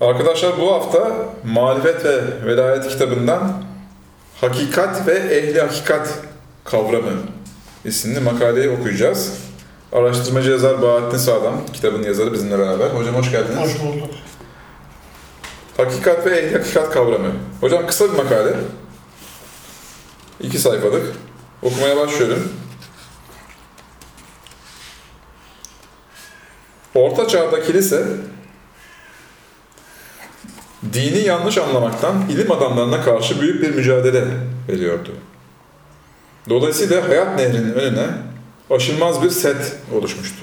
Arkadaşlar bu hafta Marifet ve Velayet kitabından Hakikat ve Ehli Hakikat kavramı isimli makaleyi okuyacağız. Araştırmacı yazar Bahattin Sağlam, kitabın yazarı bizimle beraber. Hocam hoş geldiniz. Hoş bulduk. Hakikat ve Ehli Hakikat kavramı. Hocam kısa bir makale. İki sayfalık. Okumaya başlıyorum. Orta çağda kilise dini yanlış anlamaktan ilim adamlarına karşı büyük bir mücadele veriyordu. Dolayısıyla hayat nehrinin önüne aşılmaz bir set oluşmuştu.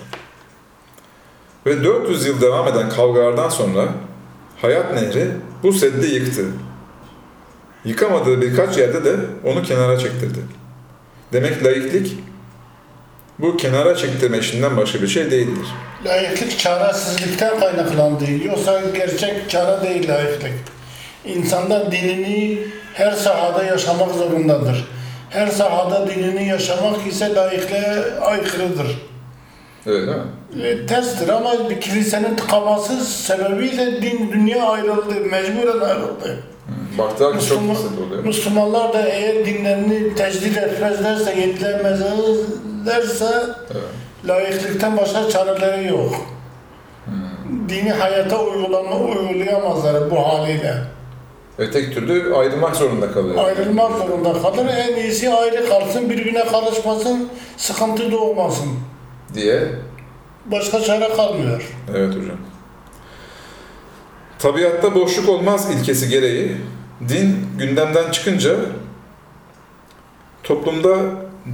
Ve 400 yıl devam eden kavgalardan sonra hayat nehri bu seddi yıktı. Yıkamadığı birkaç yerde de onu kenara çektirdi. Demek laiklik bu kenara çektirme işinden başka bir şey değildir. Layıklık çaresizlikten kaynaklandı. Yoksa gerçek çare değil layıklık. İnsanlar dinini her sahada yaşamak zorundadır. Her sahada dinini yaşamak ise layıklığa aykırıdır. Öyle mi? E, terstir ama bir kilisenin tıkaması sebebiyle din dünya ayrıldı, mecburen ayrıldı. Baktığı çok Müslüman, basit oluyor. Müslümanlar da eğer dinlerini tecdid etmezlerse, yenilemezlerse Evet. layıklıktan başka çareleri yok. Dini hayata uygulama, uygulayamazlar bu haliyle. Tek türlü ayrılmak zorunda kalıyor. Ayrılmak zorunda kalır. En iyisi ayrı kalsın, birbirine karışmasın, sıkıntı doğmasın. diye. Başka çare kalmıyor. Evet hocam. Tabiatta boşluk olmaz ilkesi gereği din gündemden çıkınca toplumda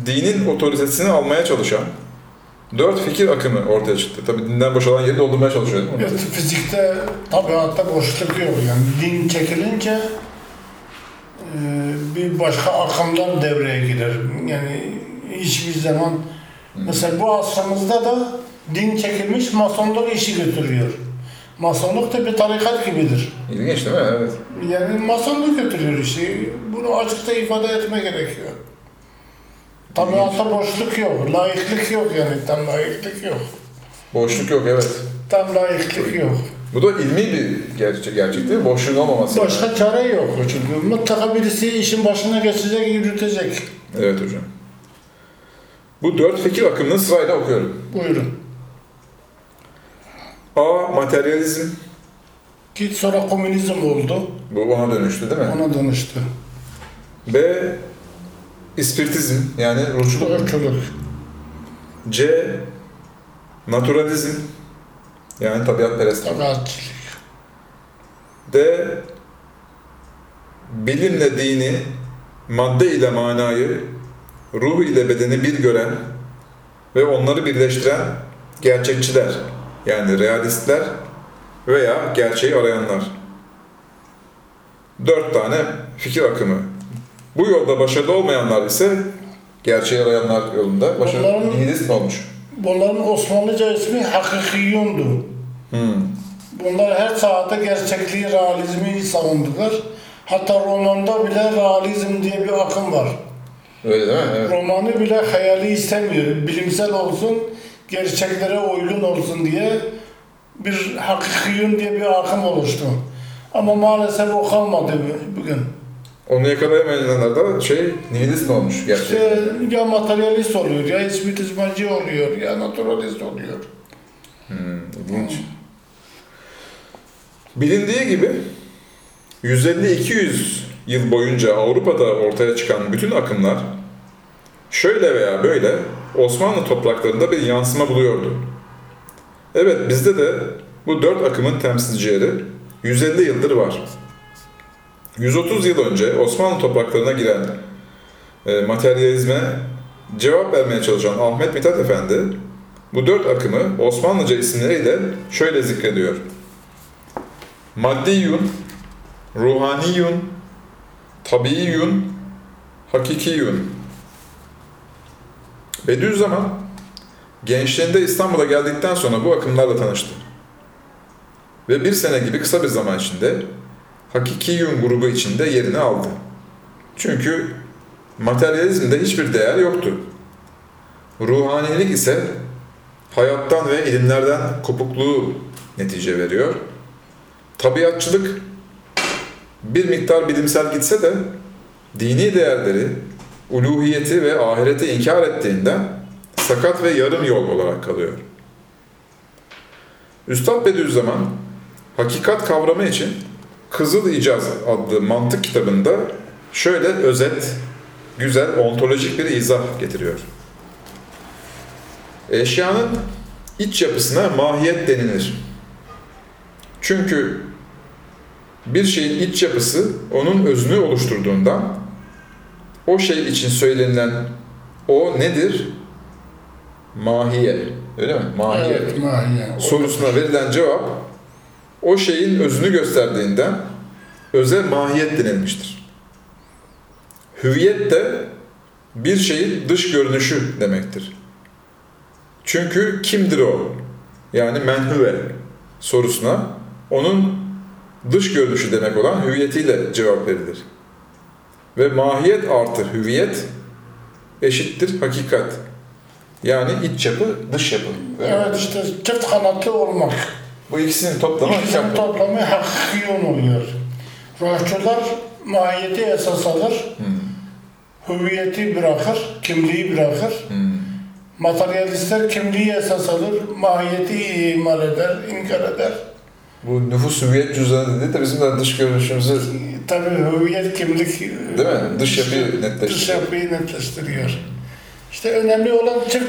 dinin otoritesini almaya çalışan dört fikir akımı ortaya çıktı. Tabii dinden boşalan yeri doldurmaya çalışıyor değil mi? Evet, fizikte, tabiatta boşluk yok. Yani din çekilince e, bir başka akımlar devreye girer. Yani hiçbir zaman mesela bu asrımızda da din çekilmiş masonluk işi götürüyor. Masonluk da bir tarikat gibidir. İlginç değil mi? Evet. Yani masonluk götürüyor işi. Bunu açıkça ifade etme gerekiyor. Tabiatta boşluk yok, layıklık yok yani tam layıklık yok. Boşluk yok evet. Tam layıklık yok. Bu da ilmi bir gerçek, gerçek değil mi? Boşluğun olmaması. Başka çare yok çünkü mutlaka birisi işin başına geçecek, yürütecek. Evet hocam. Bu dört fikir akımını sırayla okuyorum. Buyurun. A. Materyalizm. Git sonra komünizm oldu, Bu ona dönüştü değil mi? ona dönüştü. B. İspiritizm yani ruhçuluk. Irkçılık. C. Naturalizm yani tabiatperestlik. Tabiatçılık. D. Bilimle dini, madde ile manayı, ruh ile bedeni bir gören ve onları birleştiren gerçekçiler yani realistler veya gerçeği arayanlar. Dört tane fikir akımı. Bu yolda başarılı olmayanlar ise gerçeği arayanlar yolunda başarılı Onların- nihilist olmuş. Bunların Osmanlıca ismi Hakikiyundu. Hmm. Bunlar her sahada gerçekliği, realizmi savundular. Hatta romanda bile realizm diye bir akım var. Öyle değil mi? Evet. Romanı bile hayali istemiyor. Bilimsel olsun, gerçeklere uygun olsun diye bir hakikiyun diye bir akım oluştu. Ama maalesef o kalmadı bu- bugün. Onu yakalayamayanlar da şey nihilist olmuş gerçekten? İşte ya materyalist oluyor, ya ispiritizmacı oluyor, ya naturalist oluyor. Hmm, ilginç. Bilindiği gibi 150-200 yıl boyunca Avrupa'da ortaya çıkan bütün akımlar şöyle veya böyle Osmanlı topraklarında bir yansıma buluyordu. Evet bizde de bu dört akımın temsilcileri 150 yıldır var. 130 yıl önce Osmanlı topraklarına giren e, materyalizme cevap vermeye çalışan Ahmet Mithat Efendi bu dört akımı Osmanlıca isimleriyle şöyle zikrediyor. Maddiyun, ruhaniyun, tabiiyun, hakikiyun. Bediüzzaman gençliğinde İstanbul'a geldikten sonra bu akımlarla tanıştı. Ve bir sene gibi kısa bir zaman içinde Hakikiyun grubu içinde yerini aldı. Çünkü materyalizmde hiçbir değer yoktu. Ruhanilik ise hayattan ve ilimlerden kopukluğu netice veriyor. tabiatçılık bir miktar bilimsel gitse de dini değerleri, uluhiyeti ve ahireti inkar ettiğinden sakat ve yarım yol olarak kalıyor. Üstad Bediüzzaman hakikat kavramı için Kızıl İcaz adlı mantık kitabında şöyle özet, güzel, ontolojik bir izah getiriyor. Eşyanın iç yapısına mahiyet denilir. Çünkü bir şeyin iç yapısı onun özünü oluşturduğundan o şey için söylenilen o nedir? Mahiye. Öyle mi? Mahiye. Evet, mahiye. Sorusuna verilen cevap o şeyin özünü gösterdiğinden öze mahiyet denilmiştir. Hüviyet de bir şeyin dış görünüşü demektir. Çünkü kimdir o? Yani menhüve sorusuna onun dış görünüşü demek olan hüviyetiyle cevap verilir. Ve mahiyet artı hüviyet eşittir hakikat. Yani iç yapı, dış yapı. Mi? Evet işte çift kanatlı olmak. Bu ikisinin toplamı İkisinin hakikat. toplamı yön oluyor. Ruhçular mahiyeti esas alır, Hmm, hüviyeti bırakır, kimliği bırakır. hmm. Materyalistler kimliği esas alır, mahiyeti imal eder, inkar eder. Bu nüfus hüviyet cüzdanı dedi de bizim de dış görünüşümüzü Tabii hüviyet kimlik değil mi? Dış yapıyı dış netleştiriyor. yapıyı netleştiriyor. İşte önemli olan çift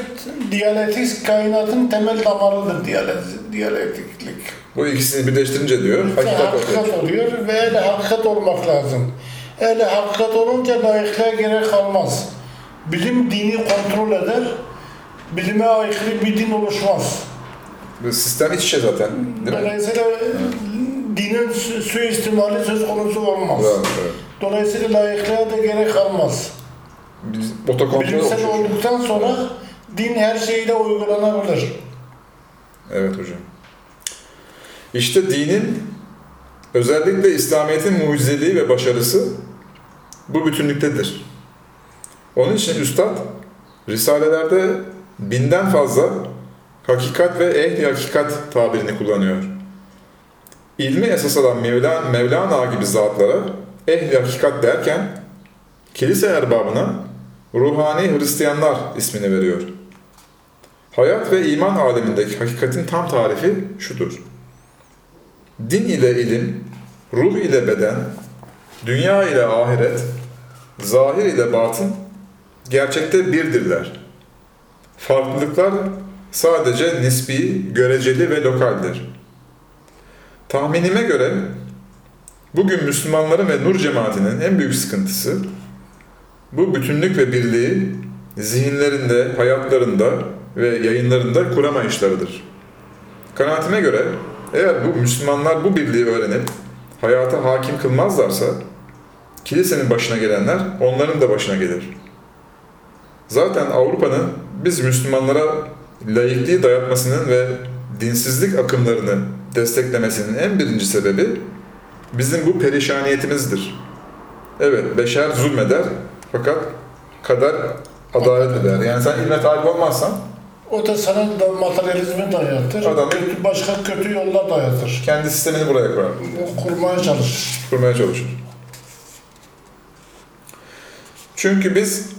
diyalektik kainatın temel damarıdır diyalektik, diyalektiklik. Bu ikisini birleştirince diyor hakikat ortaya hakikat oluyor ve öyle hakikat olmak lazım. Öyle hakikat olunca layıklığa gerek kalmaz. Bilim dini kontrol eder, bilime aykırı bir din oluşmaz. Bu sistem iç içe zaten değil mi? Dolayısıyla dinin su- suistimali söz konusu olmaz. Evet, evet. Dolayısıyla layıklığa da gerek kalmaz. Biz otokontrol Bilimsel oluşuyor. olduktan sonra din her şeyle uygulanabilir. Evet hocam. İşte dinin özellikle İslamiyet'in mucizeliği ve başarısı bu bütünlüktedir. Onun için Üstad Risalelerde binden fazla hakikat ve ehli hakikat tabirini kullanıyor. İlmi esas alan Mevla, Mevlana gibi zatlara ehli hakikat derken kilise erbabına ruhani Hristiyanlar ismini veriyor. Hayat ve iman alemindeki hakikatin tam tarifi şudur. Din ile ilim, ruh ile beden, dünya ile ahiret, zahir ile batın gerçekte birdirler. Farklılıklar sadece nispi, göreceli ve lokaldir. Tahminime göre bugün Müslümanların ve Nur cemaatinin en büyük sıkıntısı bu bütünlük ve birliği zihinlerinde, hayatlarında ve yayınlarında kuramayışlarıdır. Kanaatime göre eğer bu Müslümanlar bu birliği öğrenip hayata hakim kılmazlarsa kilisenin başına gelenler onların da başına gelir. Zaten Avrupa'nın biz Müslümanlara laikliği dayatmasının ve dinsizlik akımlarını desteklemesinin en birinci sebebi bizim bu perişaniyetimizdir. Evet, beşer zulmeder fakat kader adalet eder. Yani sen ilme talip olmazsan O da sana da materyalizmi dayatır. Adam- kötü, başka kötü yollar dayatır. kendi sistemini buraya koyar. Kurmaya çalışır. kurmaya çalışır. Çünkü biz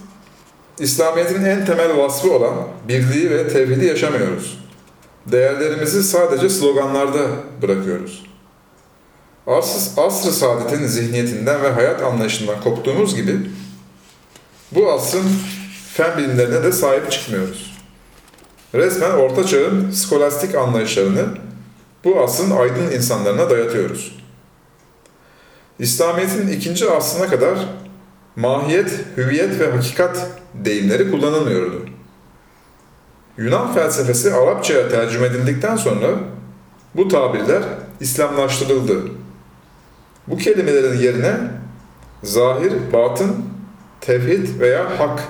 İslamiyet'in en temel vasfı olan birliği ve tevhidi yaşamıyoruz. Değerlerimizi sadece sloganlarda bırakıyoruz. Asr, asr-ı saadetin zihniyetinden ve hayat anlayışından koptuğumuz gibi bu asrın fen bilimlerine de sahip çıkmıyoruz. Resmen orta çağın skolastik anlayışlarını bu asrın aydın insanlarına dayatıyoruz. İslamiyet'in ikinci asrına kadar mahiyet, hüviyet ve hakikat deyimleri kullanılmıyordu. Yunan felsefesi Arapçaya tercüme edildikten sonra bu tabirler İslamlaştırıldı. Bu kelimelerin yerine zahir, batın, tevhid veya hak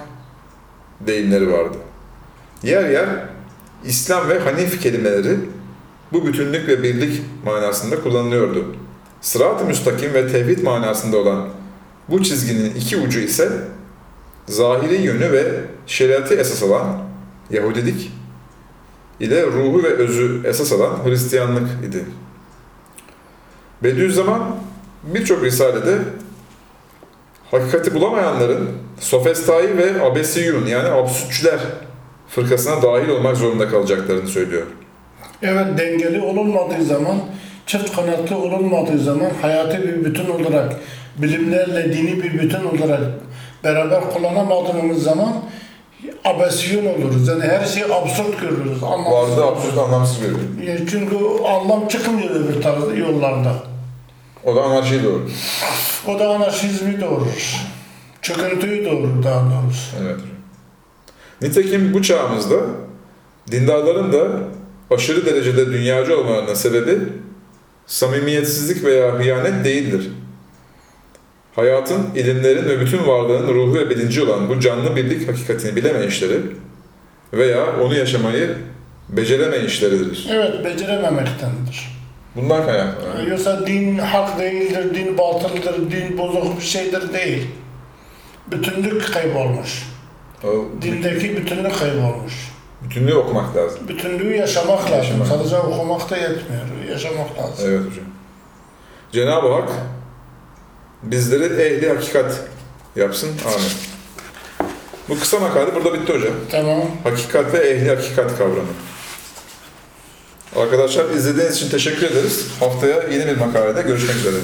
deyimleri vardı. Yer yer İslam ve Hanif kelimeleri bu bütünlük ve birlik manasında kullanılıyordu. Sırat-ı müstakim ve tevhid manasında olan bu çizginin iki ucu ise zahiri yönü ve şeriatı esas alan Yahudilik ile ruhu ve özü esas alan Hristiyanlık idi. Bediüzzaman birçok risalede hakikati bulamayanların sofestai ve abesiyun yani absütçüler fırkasına dahil olmak zorunda kalacaklarını söylüyor. Evet dengeli olunmadığı zaman, çift kanatlı olunmadığı zaman hayatı bir bütün olarak, bilimlerle dini bir bütün olarak beraber kullanamadığımız zaman abesyon oluruz. Yani her şeyi absürt görürüz. Anlamsız. Vardı absürt anlamsız görüyor. Yani Çünkü anlam çıkmıyor öbür tarzda yollarda. O da anarşiyi doğru. O da anarşizmi doğurur. Çöküntüyü doğurur daha doğrusu. Evet. Nitekim bu çağımızda dindarların da aşırı derecede dünyacı olmalarının sebebi samimiyetsizlik veya hıyanet değildir. Hayatın, ilimlerin ve bütün varlığın ruhu ve bilinci olan bu canlı birlik hakikatini bilemeyişleri veya onu yaşamayı beceremeyişleridir. Evet becerememektendir. Bundan kaynaklanıyor. Yoksa din hak değildir, din batıldır, din bozuk bir şeydir değil. Bütünlük kaybolmuş. O Dindeki bütünlük kaybolmuş. bütünlüğü okumak lazım. Bütünlüğü yaşamak lazım. Yaşamak. Sadece okumak da yetmiyor. Yaşamak lazım. Evet hocam. Cenab-ı Hak bizleri ehli hakikat yapsın. Amin. Bu kısa makale burada bitti hocam. Tamam. Hakikat ve ehli hakikat kavramı. Arkadaşlar izlediğiniz için teşekkür ederiz. Haftaya yeni bir makalede görüşmek üzere.